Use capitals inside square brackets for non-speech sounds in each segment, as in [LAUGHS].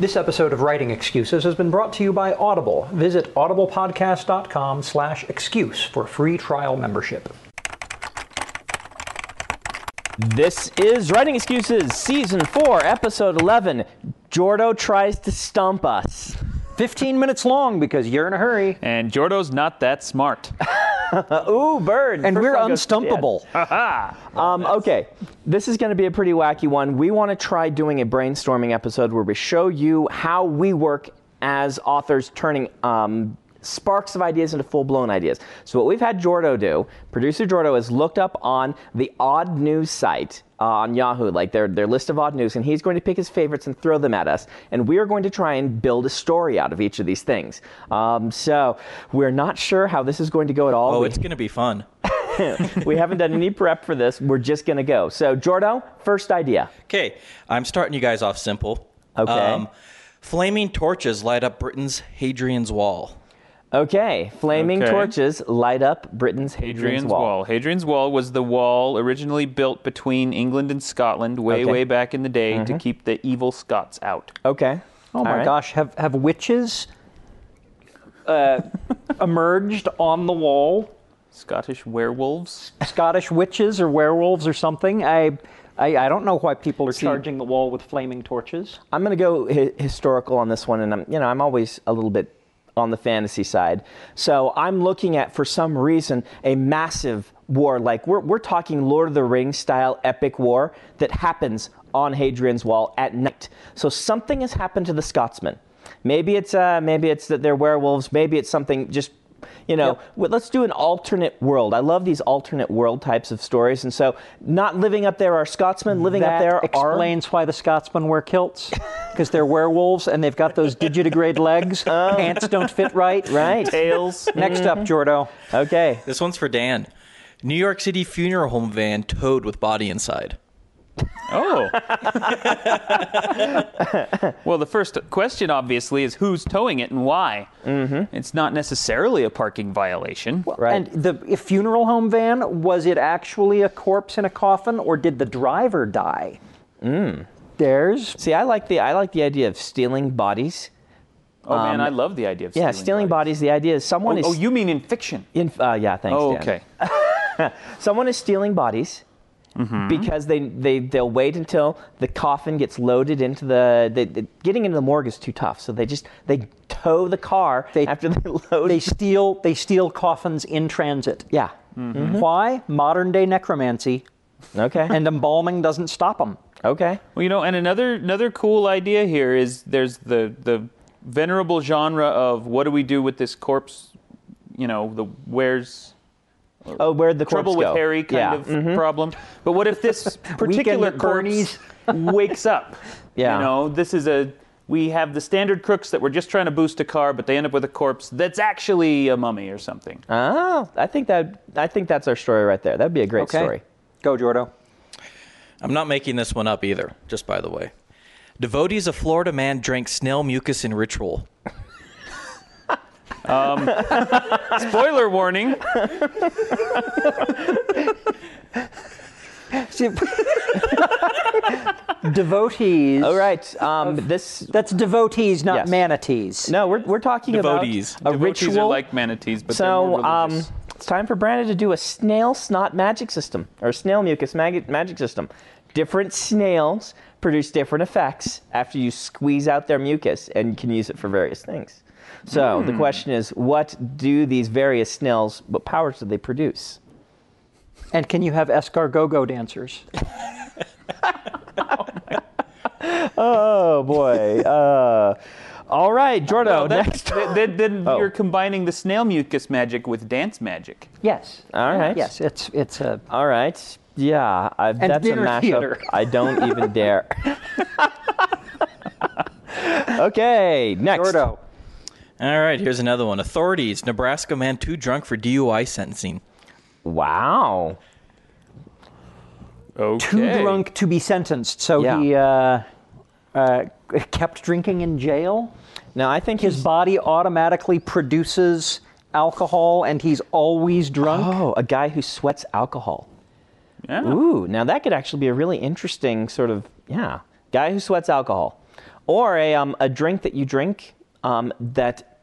This episode of Writing Excuses has been brought to you by Audible. Visit audiblepodcast.com slash excuse for free trial membership. This is Writing Excuses, Season 4, Episode 11. Jordo tries to stump us. 15 minutes long because you're in a hurry. And Jordo's not that smart. [LAUGHS] [LAUGHS] Ooh, bird. And First we're one goes to Dan. unstumpable. [LAUGHS] Um, okay, this is going to be a pretty wacky one. We want to try doing a brainstorming episode where we show you how we work as authors, turning um, sparks of ideas into full blown ideas. So, what we've had Jordo do, producer Jordo has looked up on the odd news site. Uh, on Yahoo, like their, their list of odd news, and he's going to pick his favorites and throw them at us. And we are going to try and build a story out of each of these things. Um, so we're not sure how this is going to go at all. Oh, We- it's going to be fun. [LAUGHS] we haven't done any prep for this. We're just going to go. So, Jordo, first idea. Okay, I'm starting you guys off simple. Um, Okay. flaming torches light up Britain's Hadrian's Wall. Okay, flaming Okay. torches light up Britain's Hadrian's, Hadrian's Wall. Hadrian's Wall was the wall originally built between England and Scotland way, Okay. Mm-hmm. way back in the day to keep the evil Scots out. Okay. Oh my All right. gosh, have, have witches uh, [LAUGHS] emerged on the wall? Scottish werewolves. Scottish witches or werewolves or something? I, I, I don't know why people are See- charging the wall with flaming torches. I'm going to go hi- historical on this one, and I'm, you know, I'm always a little bit on the fantasy side. So I'm looking at, for some reason, a massive war. Like we're we're talking Lord of the Rings style epic war that happens on Hadrian's Wall at night. So something has happened to the Scotsmen. Maybe it's uh, maybe it's that they're werewolves. Maybe it's something just. You know, Yep. let's do an alternate world. I love these alternate world types of stories, and so not living up there are Scotsmen. Living that up there are explains why the Scotsmen wear kilts. Because they're werewolves and they've got those digitigrade legs. [LAUGHS] Oh. Pants don't fit right. right. Tails. Next up, mm-hmm. Jordo. Okay. This one's for Dan. New York City funeral home van towed with body inside. Oh. [LAUGHS] well, the first question, obviously, is who's towing it and why. Mm-hmm. It's not necessarily a parking violation. Right. And the if funeral home van, was it actually a corpse in a coffin or did the driver die? Mm. There's See, I like the I like the idea of stealing bodies. oh, man, I love the idea of stealing Yeah, stealing, stealing bodies. The idea is someone Oh, is oh, you mean in fiction? in, uh, yeah, thanks. Oh, Dan. okay. [LAUGHS] Someone is stealing bodies Mm-hmm. because they, they they'll wait until the coffin gets loaded into the, the, the getting into the morgue is too tough. So they just they tow the car They- after they [LAUGHS] load. they steal they steal coffins in transit. yeah. Why? Modern day necromancy Okay. and embalming doesn't stop them. okay. Well, you know, and another another cool idea here is there's the the venerable genre of what do we do with this corpse? You know, the where's Oh, where'd the trouble with go? Harry kind yeah. of mhm. problem. But what if this [LAUGHS] particular Bernie's. corpse wakes up? [LAUGHS] Yeah. You know, this is a we have the standard crooks that were just trying to boost a car, but they end up with a corpse that's actually a mummy or something. Oh, I think that I think that's our story right there. That'd be a great Okay. story. Go, Jordo. I'm not making this one up either, just by the way. Devotees of Florida man drank snail mucus in ritual. [LAUGHS] [LAUGHS] Spoiler warning. Devotees. All right. Um, this That's devotees, not Yes. manatees. no, we're we're talking Devotees. about a Devotees ritual. are like manatees, but so they're more um, religious. it's time for Brandon to do a snail snot magic system or snail mucus mag- magic system. Different snails produce different effects after you squeeze out their mucus and you can use it for various things. So the question is, what do these various snails, what powers do they produce? And can you have escargot dancers? [LAUGHS] Oh boy. Uh, all right, Jordo, Well, next. th- then then Oh. you're combining the snail mucus magic with dance magic. Yes. All right. Yes, it's it's a All right. Yeah, I, that's a mashup. theater. I don't even dare. [LAUGHS] okay, next. Jordo. All right, here's another one. Authorities: Nebraska man too drunk for DUI sentencing. Wow. Okay. Too drunk to be sentenced, so Yeah. he uh, uh, kept drinking in jail. Now I think His body automatically produces alcohol, and he's always drunk. oh a guy who sweats alcohol. Yeah. Ooh, now that could actually be a really interesting sort of yeah guy who sweats alcohol, or a um, a drink that you drink um, that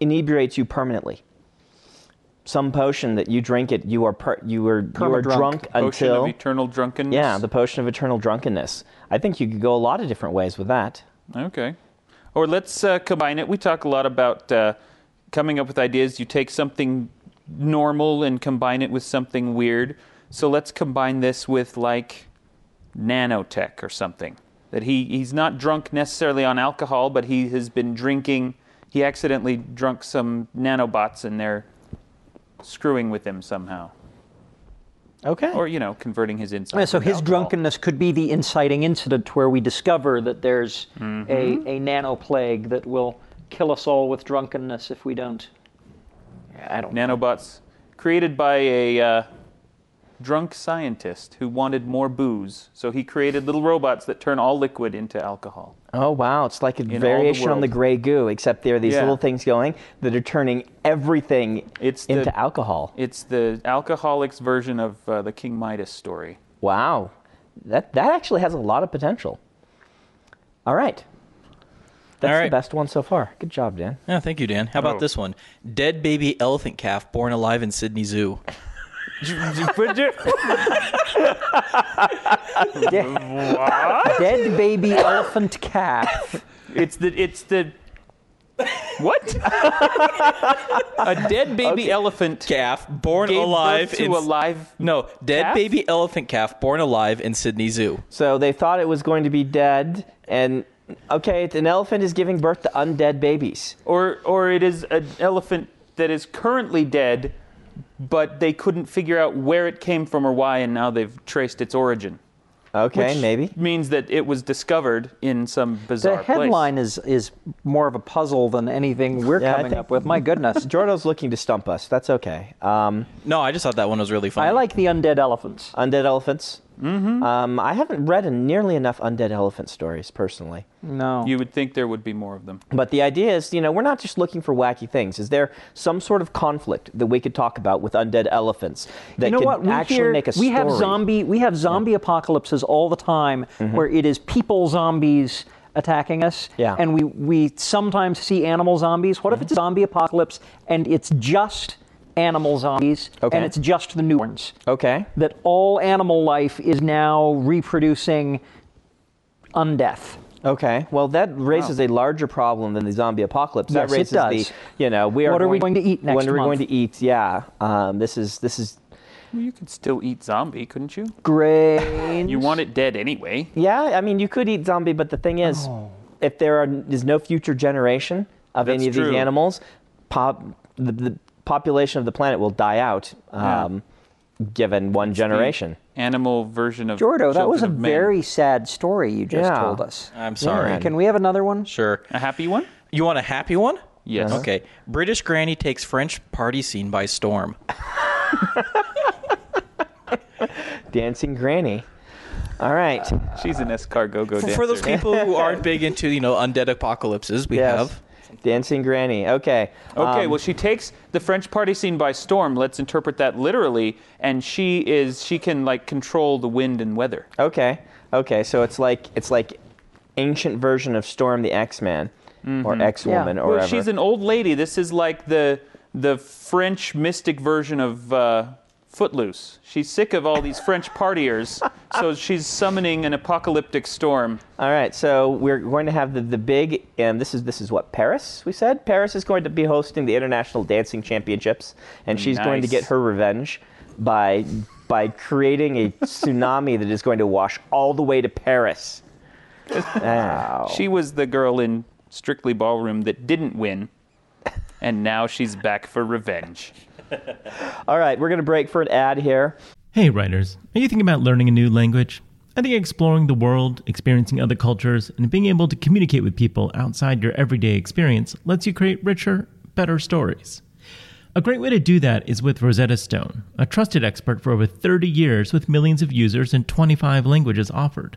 inebriates you permanently. Some potion that you drink it, you are per, you are you are drunk Potion until of eternal drunkenness. yeah the potion of eternal drunkenness. I think you could go a lot of different ways with that. Okay. Or let's uh, combine it. We talk a lot about uh, coming up with ideas. You take something normal and combine it with something weird. So let's combine this with like nanotech or something. That he, he's not drunk necessarily on alcohol, but he has been drinking. He accidentally drunk some nanobots and they're screwing with him somehow. Okay. Or, you know, converting his Yeah, so his alcohol. drunkenness could be the inciting incident where we discover that there's Mm-hmm. a, a nano plague that will kill us all with drunkenness if we don't. I don't know. nanobots created by a uh, drunk scientist who wanted more booze. So he created little robots that turn all liquid into alcohol. Oh wow, it's like a all the variation on the gray goo, except there are these Yeah. little things going that are turning everything It's the- into alcohol. It's the alcoholics version of uh, the King Midas story. Wow, that that actually has a lot of potential. All right, that's All the best one so far. Good job, Dan. Yeah, thank you, Dan. How about Oh. this one? Dead baby elephant calf born alive in Sydney Zoo. Dead baby elephant calf. it's the it's the what? a dead baby elephant Calf born gave alive birth to in a live. no dead calf? baby elephant calf born alive in Sydney Zoo. So they thought it was going to be dead, and okay, an elephant is giving birth to undead babies. Or or it is an elephant that is currently dead, but they couldn't figure out where it came from or why, and now they've traced its origin. Okay, Which maybe. means that it was discovered in some bizarre. The bizarre headline place. is is more of a puzzle than anything we're Yeah, coming think- up with. My goodness. [LAUGHS] Jordo's looking to stump us. That's okay. Um, No, I just thought that one was really funny. I like the undead elephants. undead elephants. Mm-hmm. Um, I haven't read nearly enough undead elephant stories personally. No. You would think there would be more of them. But the idea is, you know, we're not just looking for wacky things. Is there some sort of conflict that we could talk about with undead elephants that you know could what? We actually hear- make a we story? have zombie we have zombie apocalypses all the time where it is people zombies attacking us. Mm-hmm. Yeah. And we we sometimes see animal zombies. What if it's a zombie apocalypse and it's just animal zombies Okay. and it's just the newborns? Okay. That all animal life is now reproducing undeath. Okay. Well, that raises a larger problem than the zombie apocalypse. that Yes, it raises does. the, you know, we are. What are we going to eat next When are we month? going to eat? Yeah. Um, this is this is. Well, you could still eat zombie, couldn't you? Grains. You want it dead anyway. Yeah. I mean, you could eat zombie, but the thing is, Oh. if there are, is no future generation of any of That's these animals, pop, the, the population of the planet will die out. Um, Given one generation. Animal version of Jordo, that was a Children of Men. very sad story you just Yeah. told us. I'm sorry. Yeah. Can we have another one? Sure. a happy one. You want a happy one? Yes. Okay. British granny takes French party scene by storm. [LAUGHS] Dancing Granny. All right. She's an escargot go dancer. for those people who [LAUGHS] aren't big into, you know, undead apocalypses, we Yes. have. Dancing Granny. Okay. Okay, Um, well, she takes the French party scene by storm. Let's interpret that literally, and she is she can like control the wind and weather. Okay. Okay. So it's like it's like ancient version of Storm the X Man or X Woman Yeah. or Well, she's an old lady. This is like the the French mystic version of uh, Footloose. She's sick of all these French partiers, [LAUGHS] so she's summoning an apocalyptic storm. All right, so we're going to have the, the big, and this is this is what Paris. We said Paris is going to be hosting the International Dancing Championships, and she's going to get her revenge by by creating a [LAUGHS] tsunami that is going to wash all the way to Paris. Ah. [LAUGHS] She was the girl in Strictly Ballroom that didn't win, and now she's back for revenge. [LAUGHS] All right, we're going to break for an ad here. Hey, writers, are you thinking about learning a new language? I think exploring the world, experiencing other cultures, and being able to communicate with people outside your everyday experience lets you create richer, better stories. A great way to do that is with Rosetta Stone, a trusted expert for over 30 years with millions of users and 25 languages offered.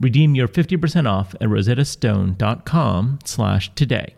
Redeem your 50% off at rosettastone.com slash today.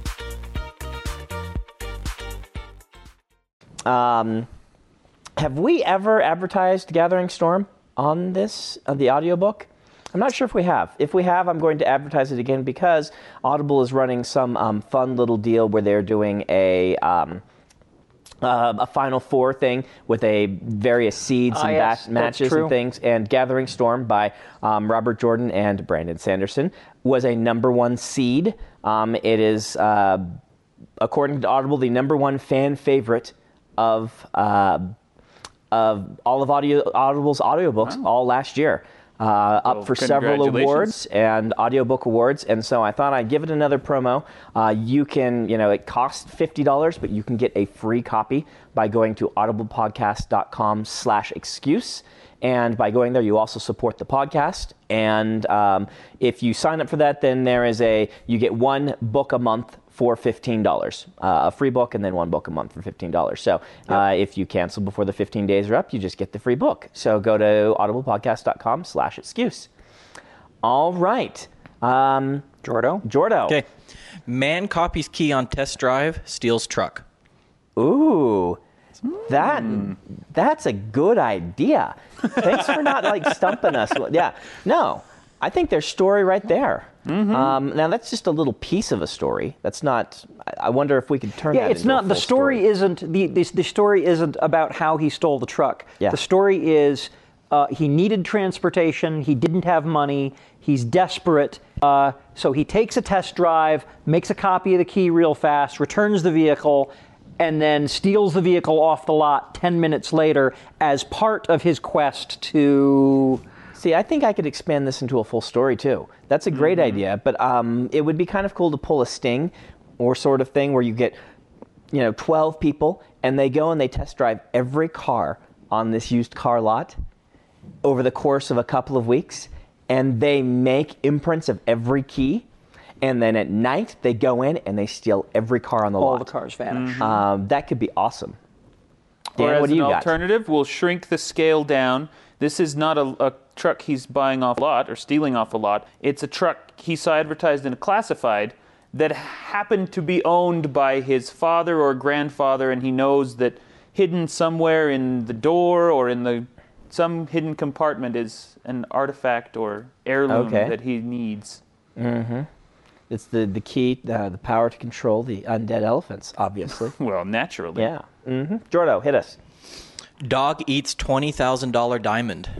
Um, have we ever advertised Gathering Storm on this, on the audiobook? I'm not sure if we have. If we have, I'm going to advertise it again because Audible is running some um, fun little deal where they're doing a. Um, uh, a Final Four thing with a various seeds Ah, and yes, bat- matches and things. And Gathering Storm by um, Robert Jordan and Brandon Sanderson was a number one seed. Um, it is, uh, according to Audible, the number one fan favorite of uh, of all of audio Audible's audiobooks all last year. Uh, up Well, for several awards and audiobook awards, and so I thought I'd give it another promo. Uh, you can, you know, it costs fifty dollars, but you can get a free copy by going to audiblepodcast.com/excuse. And by going there, you also support the podcast. And um, if you sign up for that, then there is a you get one book a month for fifteen dollars, uh, a free book, and then one book a month for fifteen dollars. So uh, if you cancel before the fifteen days are up, you just get the free book. So go to audiblepodcast.com/excuse. All right, um, Jordo? Jordo. Okay. Man copies key on test drive, steals truck. Ooh, that that's a good idea. [LAUGHS] Thanks for not like stumping us. Yeah, no, I think there's story right there. Um, now that's just a little piece of a story. That's not. I wonder if we could turn Yeah, that. it's into a not. The full story, isn't the, the the story isn't about how he stole the truck. Yeah. The story is uh, he needed transportation. He didn't have money. He's desperate. Uh, so he takes a test drive, makes a copy of the key real fast, returns the vehicle, and then steals the vehicle off the lot 10 minutes later as part of his quest to. See, I think I could expand this into a full story too. That's a great idea, but um, it would be kind of cool to pull a sting or sort of thing where you get, you know, 12 people and they go and they test drive every car on this used car lot over the course of a couple of weeks and they make imprints of every key and then at night they go in and they steal every car on the All lot. All the cars vanish. Um, that could be awesome. Dan, or as what do an you got? alternative, we'll shrink the scale down. This is not a, a truck he's buying off a lot or stealing off a lot. It's a truck he saw advertised in a classified that happened to be owned by his father or grandfather, and he knows that hidden somewhere in the door or in the some hidden compartment is an artifact or heirloom Okay. that he needs. It's the the key, uh, the power to control the undead elephants. Obviously. [LAUGHS] Well, naturally. yeah. Mm-hmm. Jordo, hit us. Dog eats $20,000 diamond. [LAUGHS]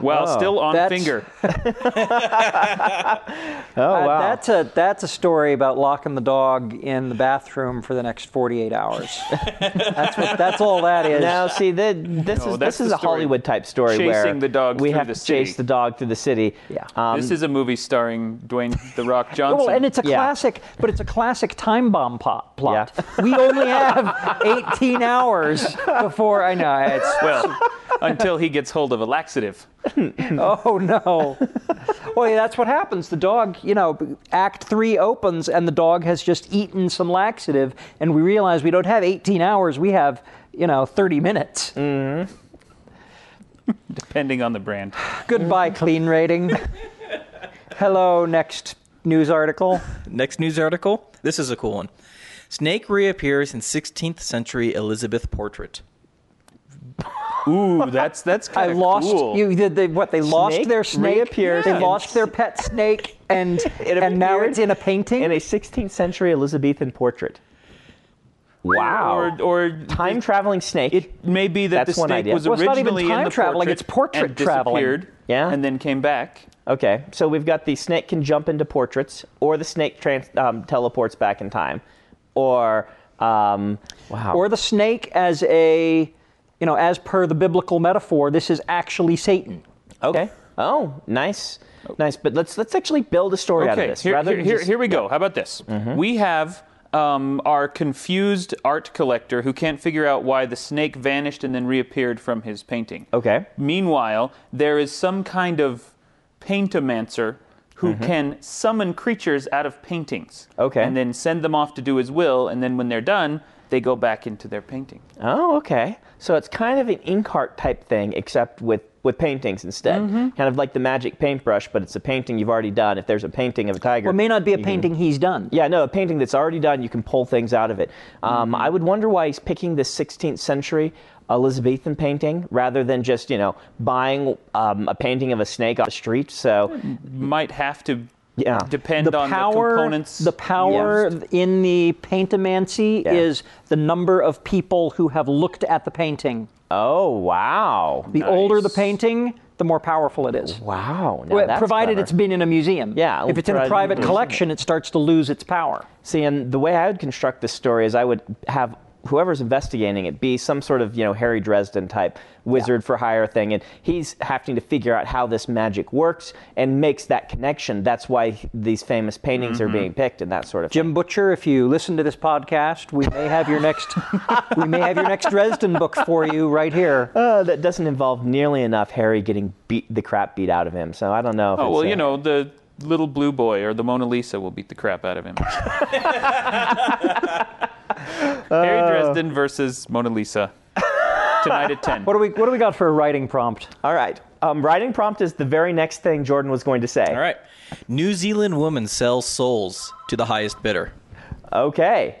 While still on That's- finger. [LAUGHS] Oh Uh, wow. That's a that's a story about locking the dog in the bathroom for the next 48 hours. that's what that's all that is. Now, see, the, this No, is this is the a. Hollywood type story Chasing where the dog we have the to chase the dog through the city. Yeah. Um, this is a movie starring Dwayne The Rock [LAUGHS] Johnson. Well, and it's a Yeah. classic, but it's a classic time bomb plot. plot. We only have [LAUGHS] 18 hours before I know it's. well, until he gets hold of a laxative. [LAUGHS] Oh no! [LAUGHS] Well, yeah, that's what happens. The dog, you know, Act Three opens and the dog has just eaten some laxative, and we realize we don't have 18 hours. We have, you know, 30 minutes. Mm-hmm. [LAUGHS] depending on the brand. Goodbye, clean rating. Hello, next news article. Next news article. This is a cool one. Snake reappears in 16th century Elizabeth portrait. Ooh, that's that's I kind of lost cool. you. Did they what? They lost Snake their snake. reappears They lost their pet snake, and [LAUGHS] It and now it's in a painting. in a 16th century Elizabethan portrait. Wow. Or, or Time traveling snake. It may be that That's the one snake idea. was Well, it's not even originally in the traveling, portrait it's portrait and traveling. disappeared, Yeah. and then came back. Okay, so we've got the snake can jump into portraits, or the snake trans- um, teleports back in time, or um, wow, or the snake as a, you know, as per the biblical metaphor, this is actually Satan. okay. Oh, nice, nice. But let's let's actually build a story out of this. here, rather here, here, just- here we go. How about this? Mm-hmm. We have um, our confused art collector who can't figure out why the snake vanished and then reappeared from his painting. Okay. Meanwhile, there is some kind of paintomancer who can summon creatures out of paintings. Mm-hmm. Okay. And then send them off to do his will, and then when they're done, they go back into their painting. Oh, okay. So it's kind of an Inkheart type thing, except with with paintings instead. Mm-hmm. Kind of like the magic paintbrush, but it's a painting you've already done. If there's a painting of a tiger, Well, it may not be a you can- painting he's done. Yeah, no, a painting that's already done, you can pull things out of it. Um, I would wonder why he's picking this 16th century Elizabethan painting rather than just, you know, buying um, a painting of a snake off the street. So, Might have to Yeah. depend The on power, the components. the power used. in the paintomancy Yeah. is the number of people who have looked at the painting. oh, wow. The older the painting, the more powerful it is. Wow. Well, provided clever. it's been in a museum. Yeah, If it's in a private it's in a collection, it starts to lose its power. See, and the way I would construct this story is I would have whoever's investigating it be some sort of, you know, Harry Dresden type wizard for hire thing. And he's having to figure out how this magic works and makes that connection. That's why these famous paintings are being picked and that sort of Jim thing. Butcher, if you listen to this podcast, we may have your next [LAUGHS] we may have your next Dresden book for you right here. Uh, that doesn't involve nearly enough Harry getting beat the crap beat out of him. So I don't know. If Oh well, you know the little blue boy or the Mona Lisa will beat the crap out of him. [LAUGHS] Harry Dresden versus Mona Lisa tonight at ten. What do we what do we got for a writing prompt? All right. Um, writing prompt is the very next thing Jordan was going to say. All right. New Zealand woman sells souls to the highest bidder. Okay.